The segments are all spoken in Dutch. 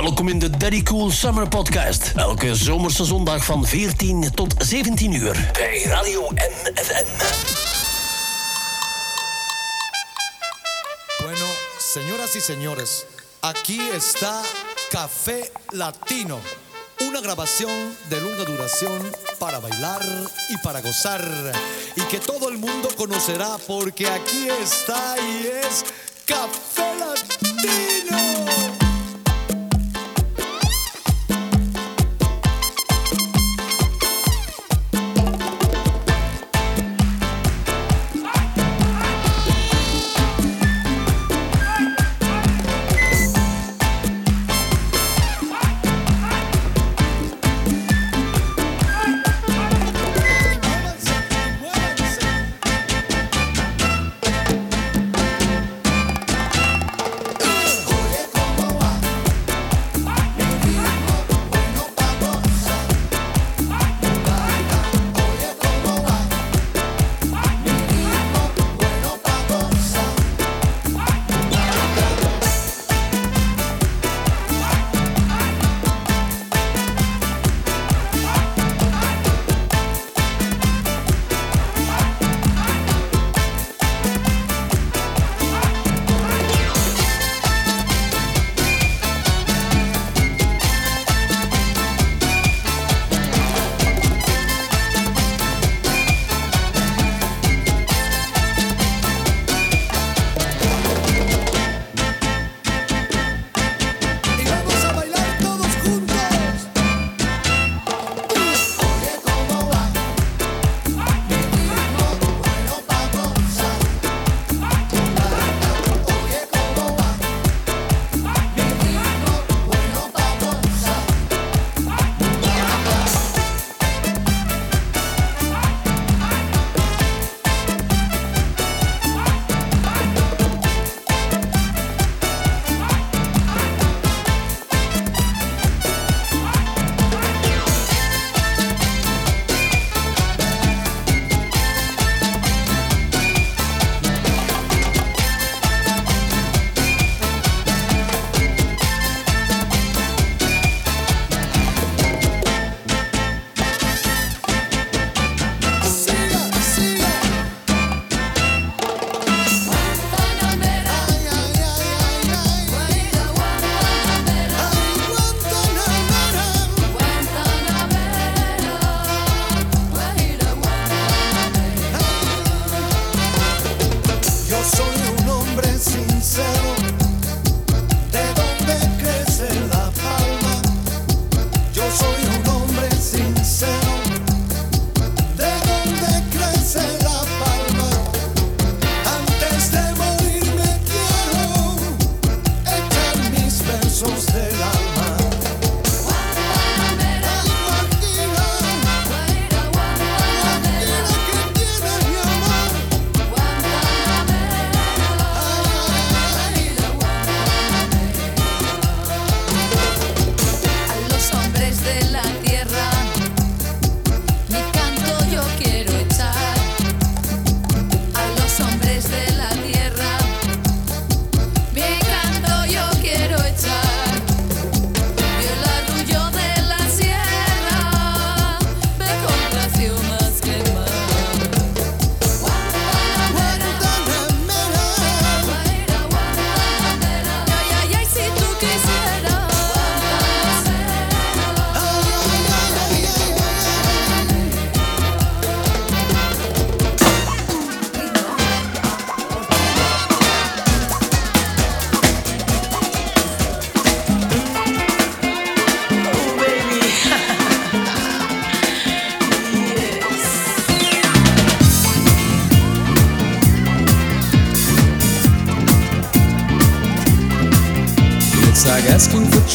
Welkom in de Daddy Cool Summer Podcast. Elke zomerse zondag van 14 tot 17 uur bij Radio NFN. Bueno, señoras y señores, aquí está Café Latino. Una grabación de larga duración para bailar y para gozar. Y que todo el mundo conocerá porque aquí está y es Café Latino.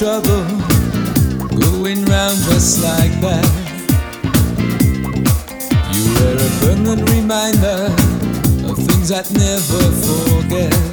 trouble going round just like that. You were a permanent reminder of things I'd never forget.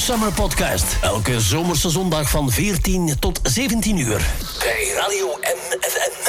Summer Podcast. Elke zomerse zondag van 14 tot 17 uur. Bij Radio NFM.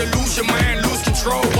to lose your mind, lose control.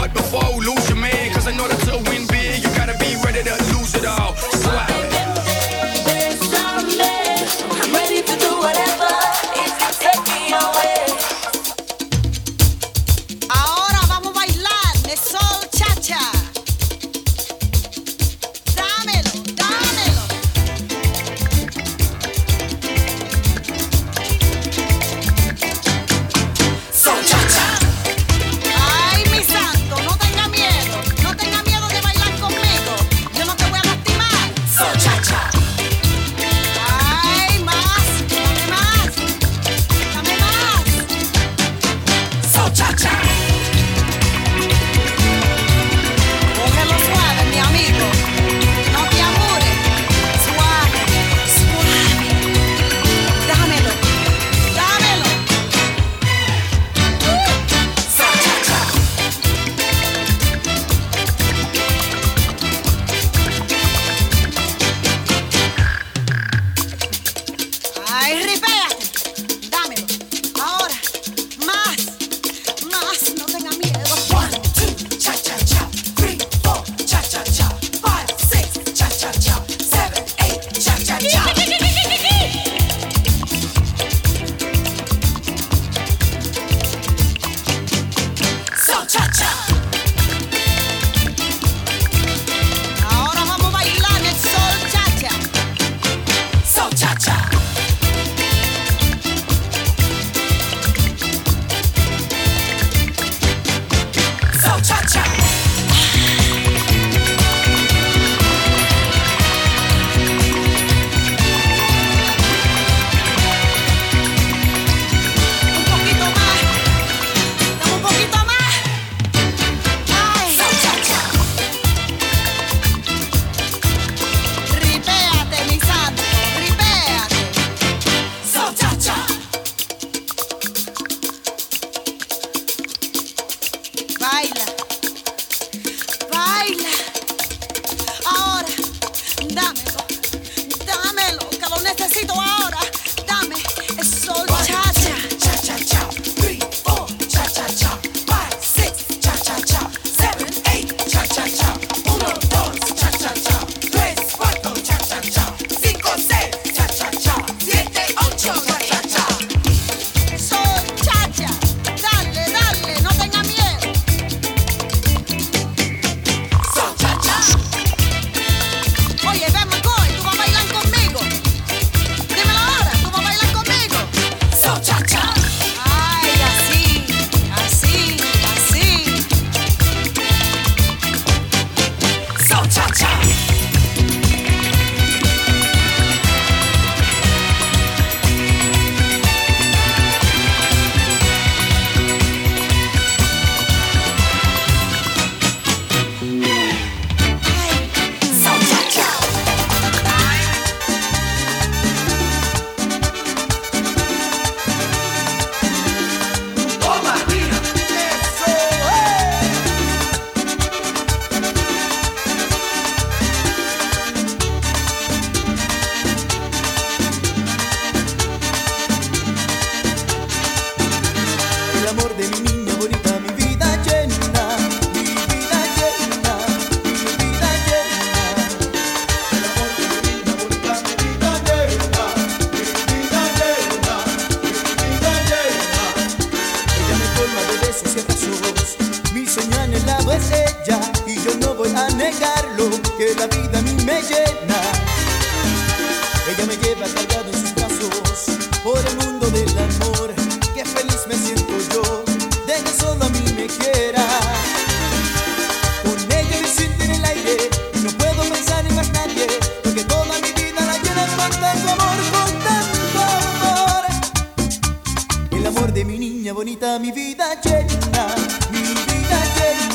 amor de mi niña bonita, mi vida llena, mi vida llena.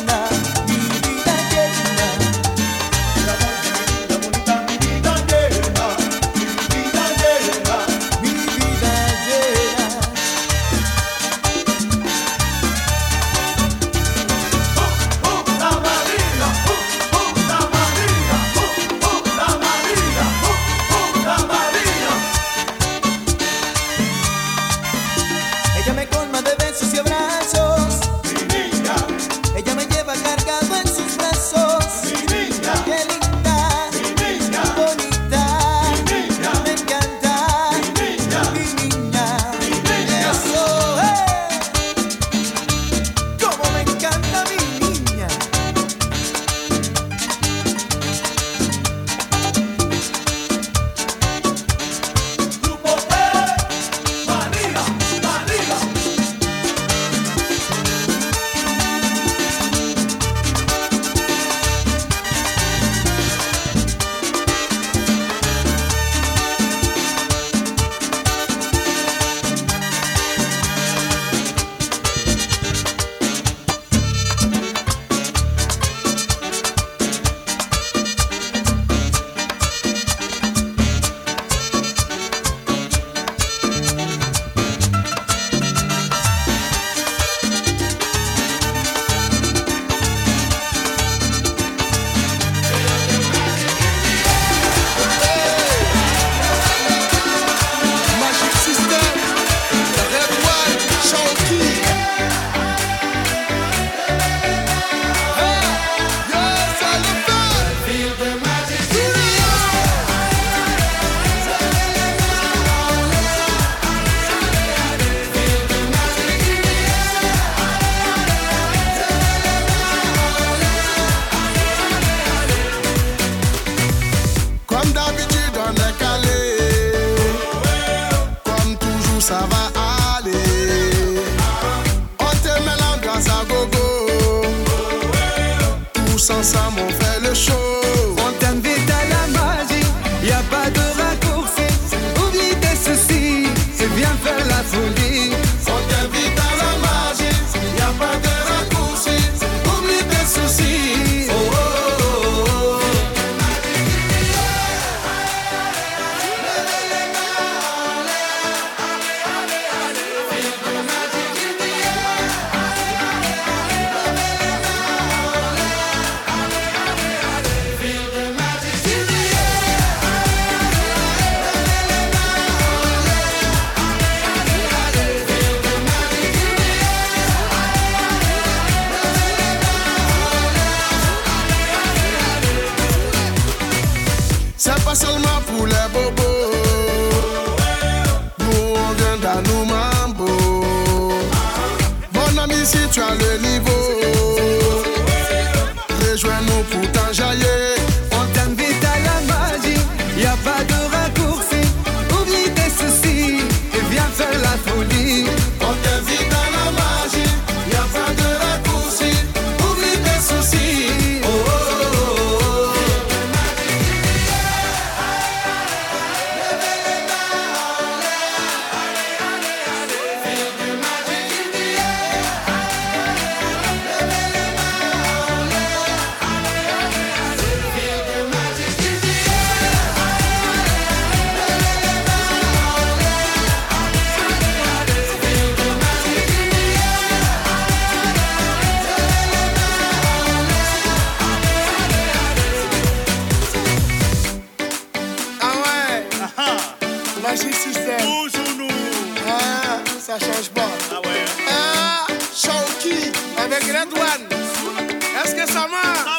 Magic System. Toujours ah, nous. ça change pas. Ah ouais. Hein. Ah, Shawky avec Red One. Est-ce que ça marche?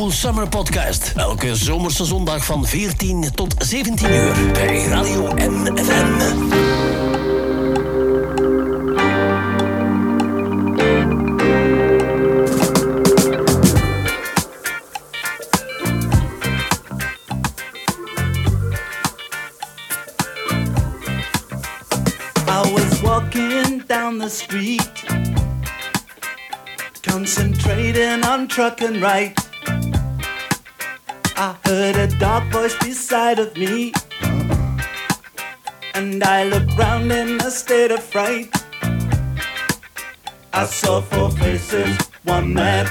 Cool Summer Podcast. Elke zomerse zondag van 14 tot 17 uur bij Radio NFM. truck and right of me. And I looked round in a state of fright. I saw four faces, one mad,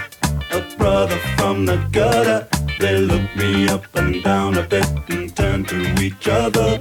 a brother from the gutter. They looked me up and down a bit and turned to each other.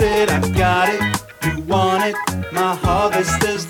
said, I got it, you want it, my harvest is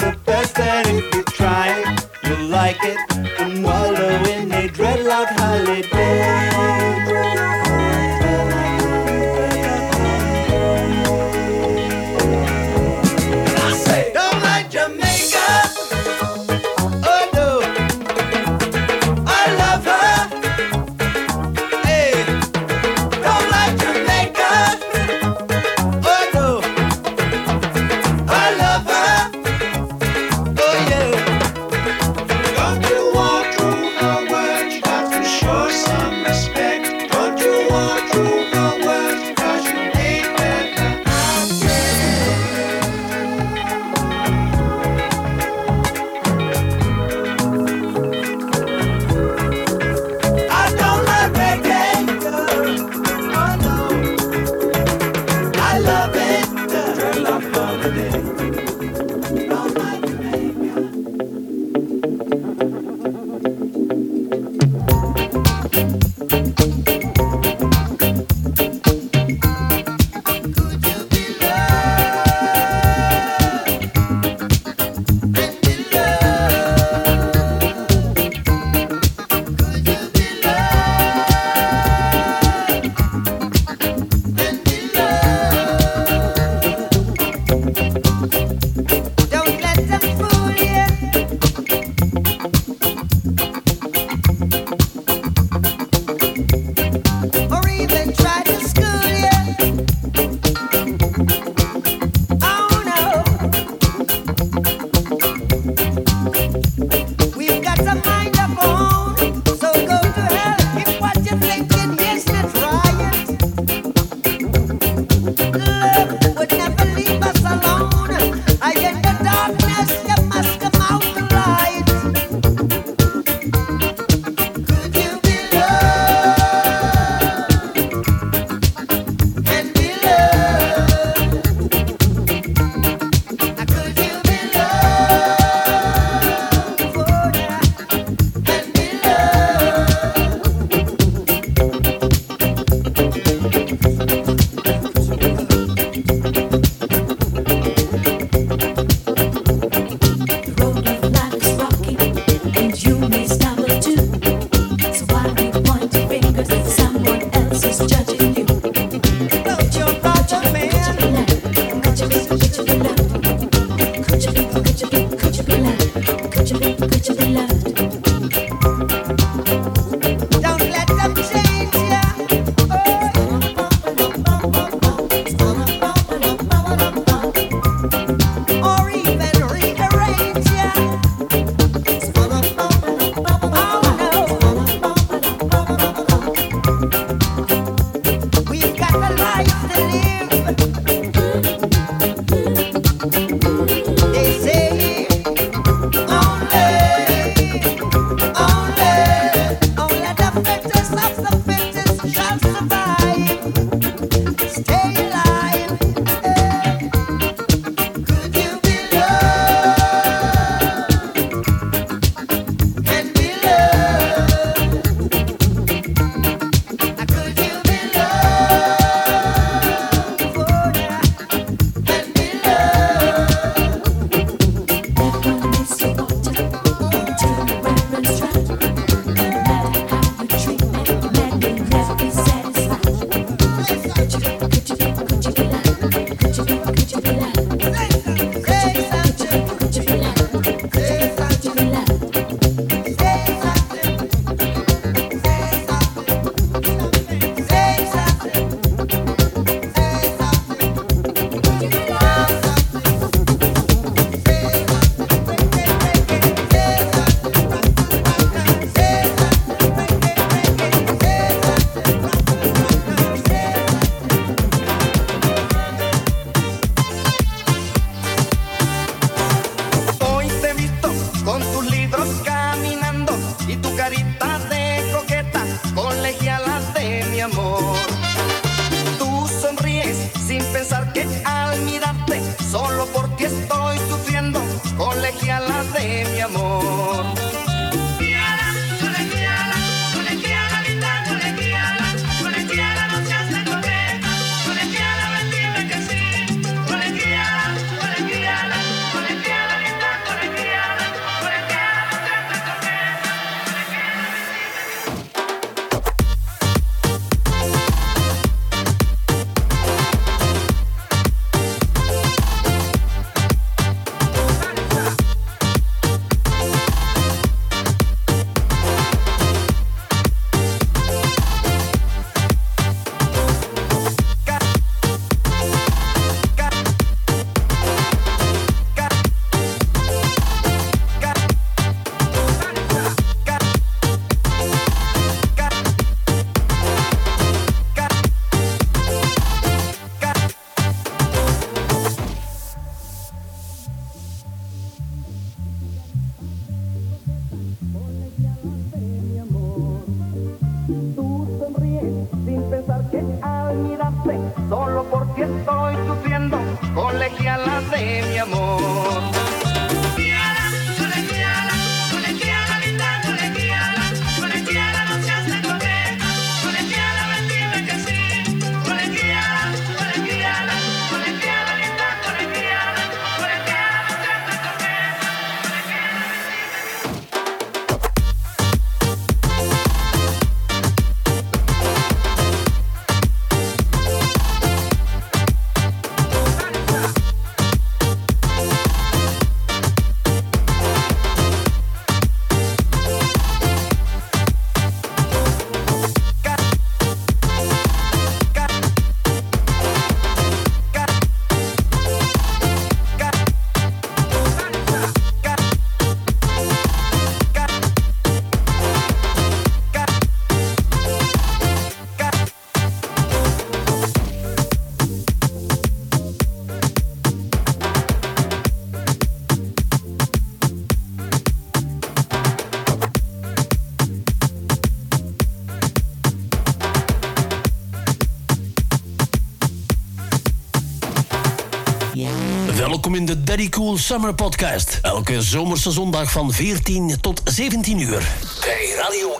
Summer Podcast. Elke zomerse zondag van 14 tot 17 uur. Bij Radio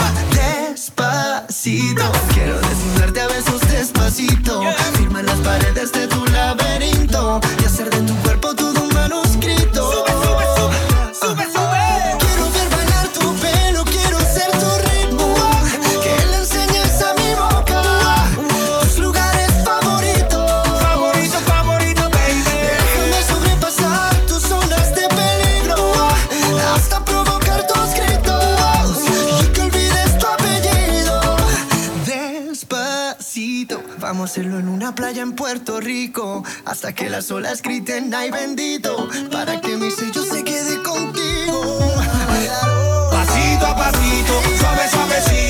hasta que las olas griten ay bendito para que mi sello se quede contigo. Pasito a pasito, suave suavecito.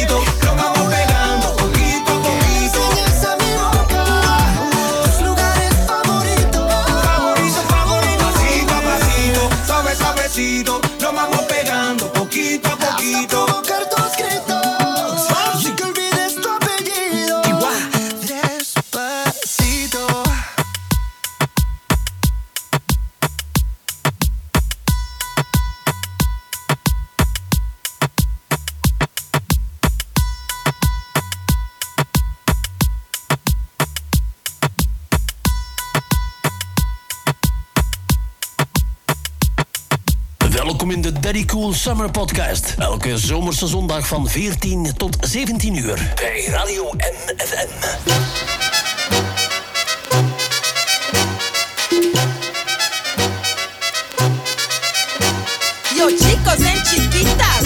Cool Summer Podcast. Elke zomerse zondag van 14 tot 17 uur bij Radio NFM. Yo chicos en chiquitas.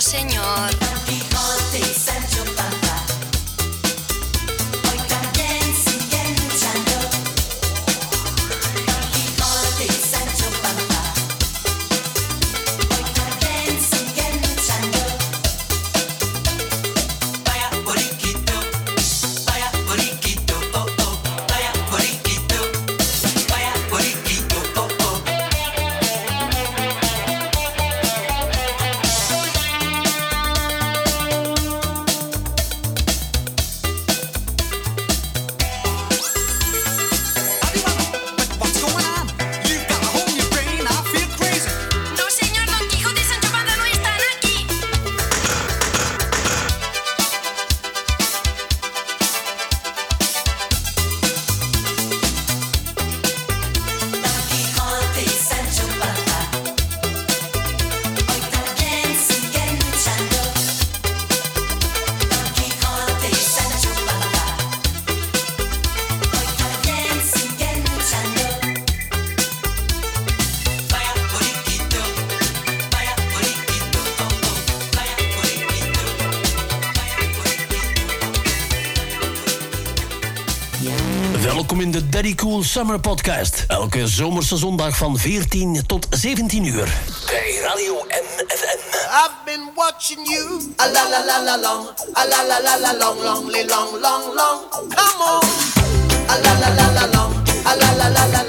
Señor. Summer Podcast. Elke zomerse zondag van 14 tot 17 uur. Bij Radio NFM. I've been watching you. La la la la la la la la la la la la la la la la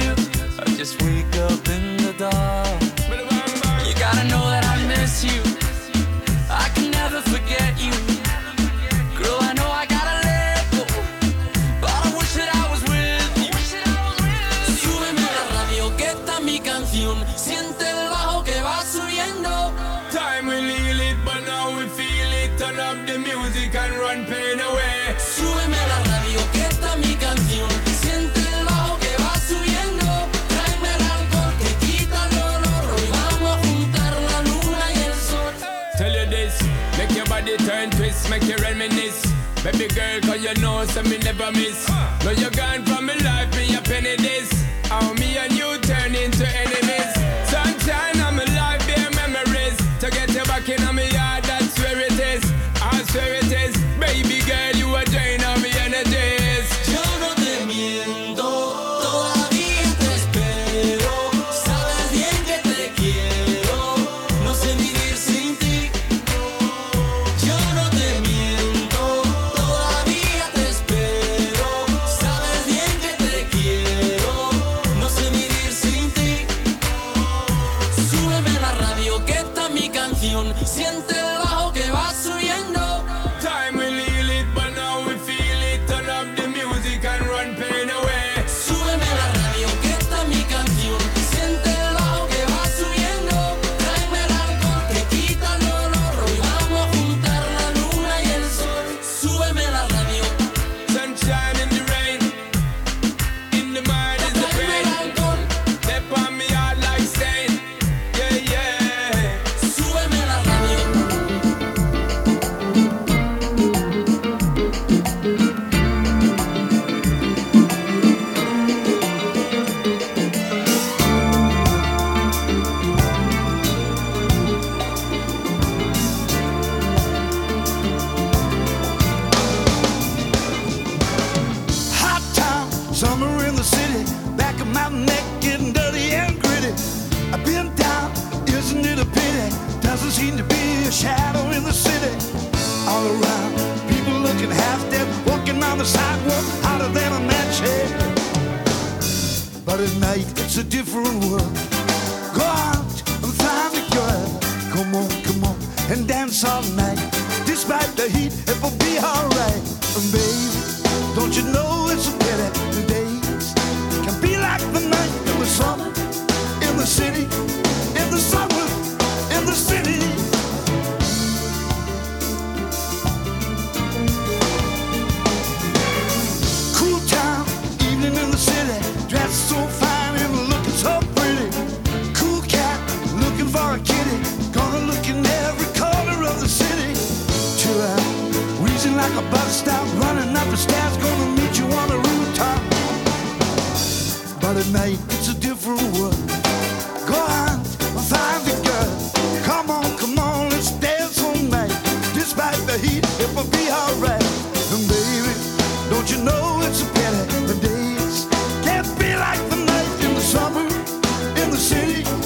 to. I just want girl, cause you know, so me never miss. Huh. No, you're gone the city.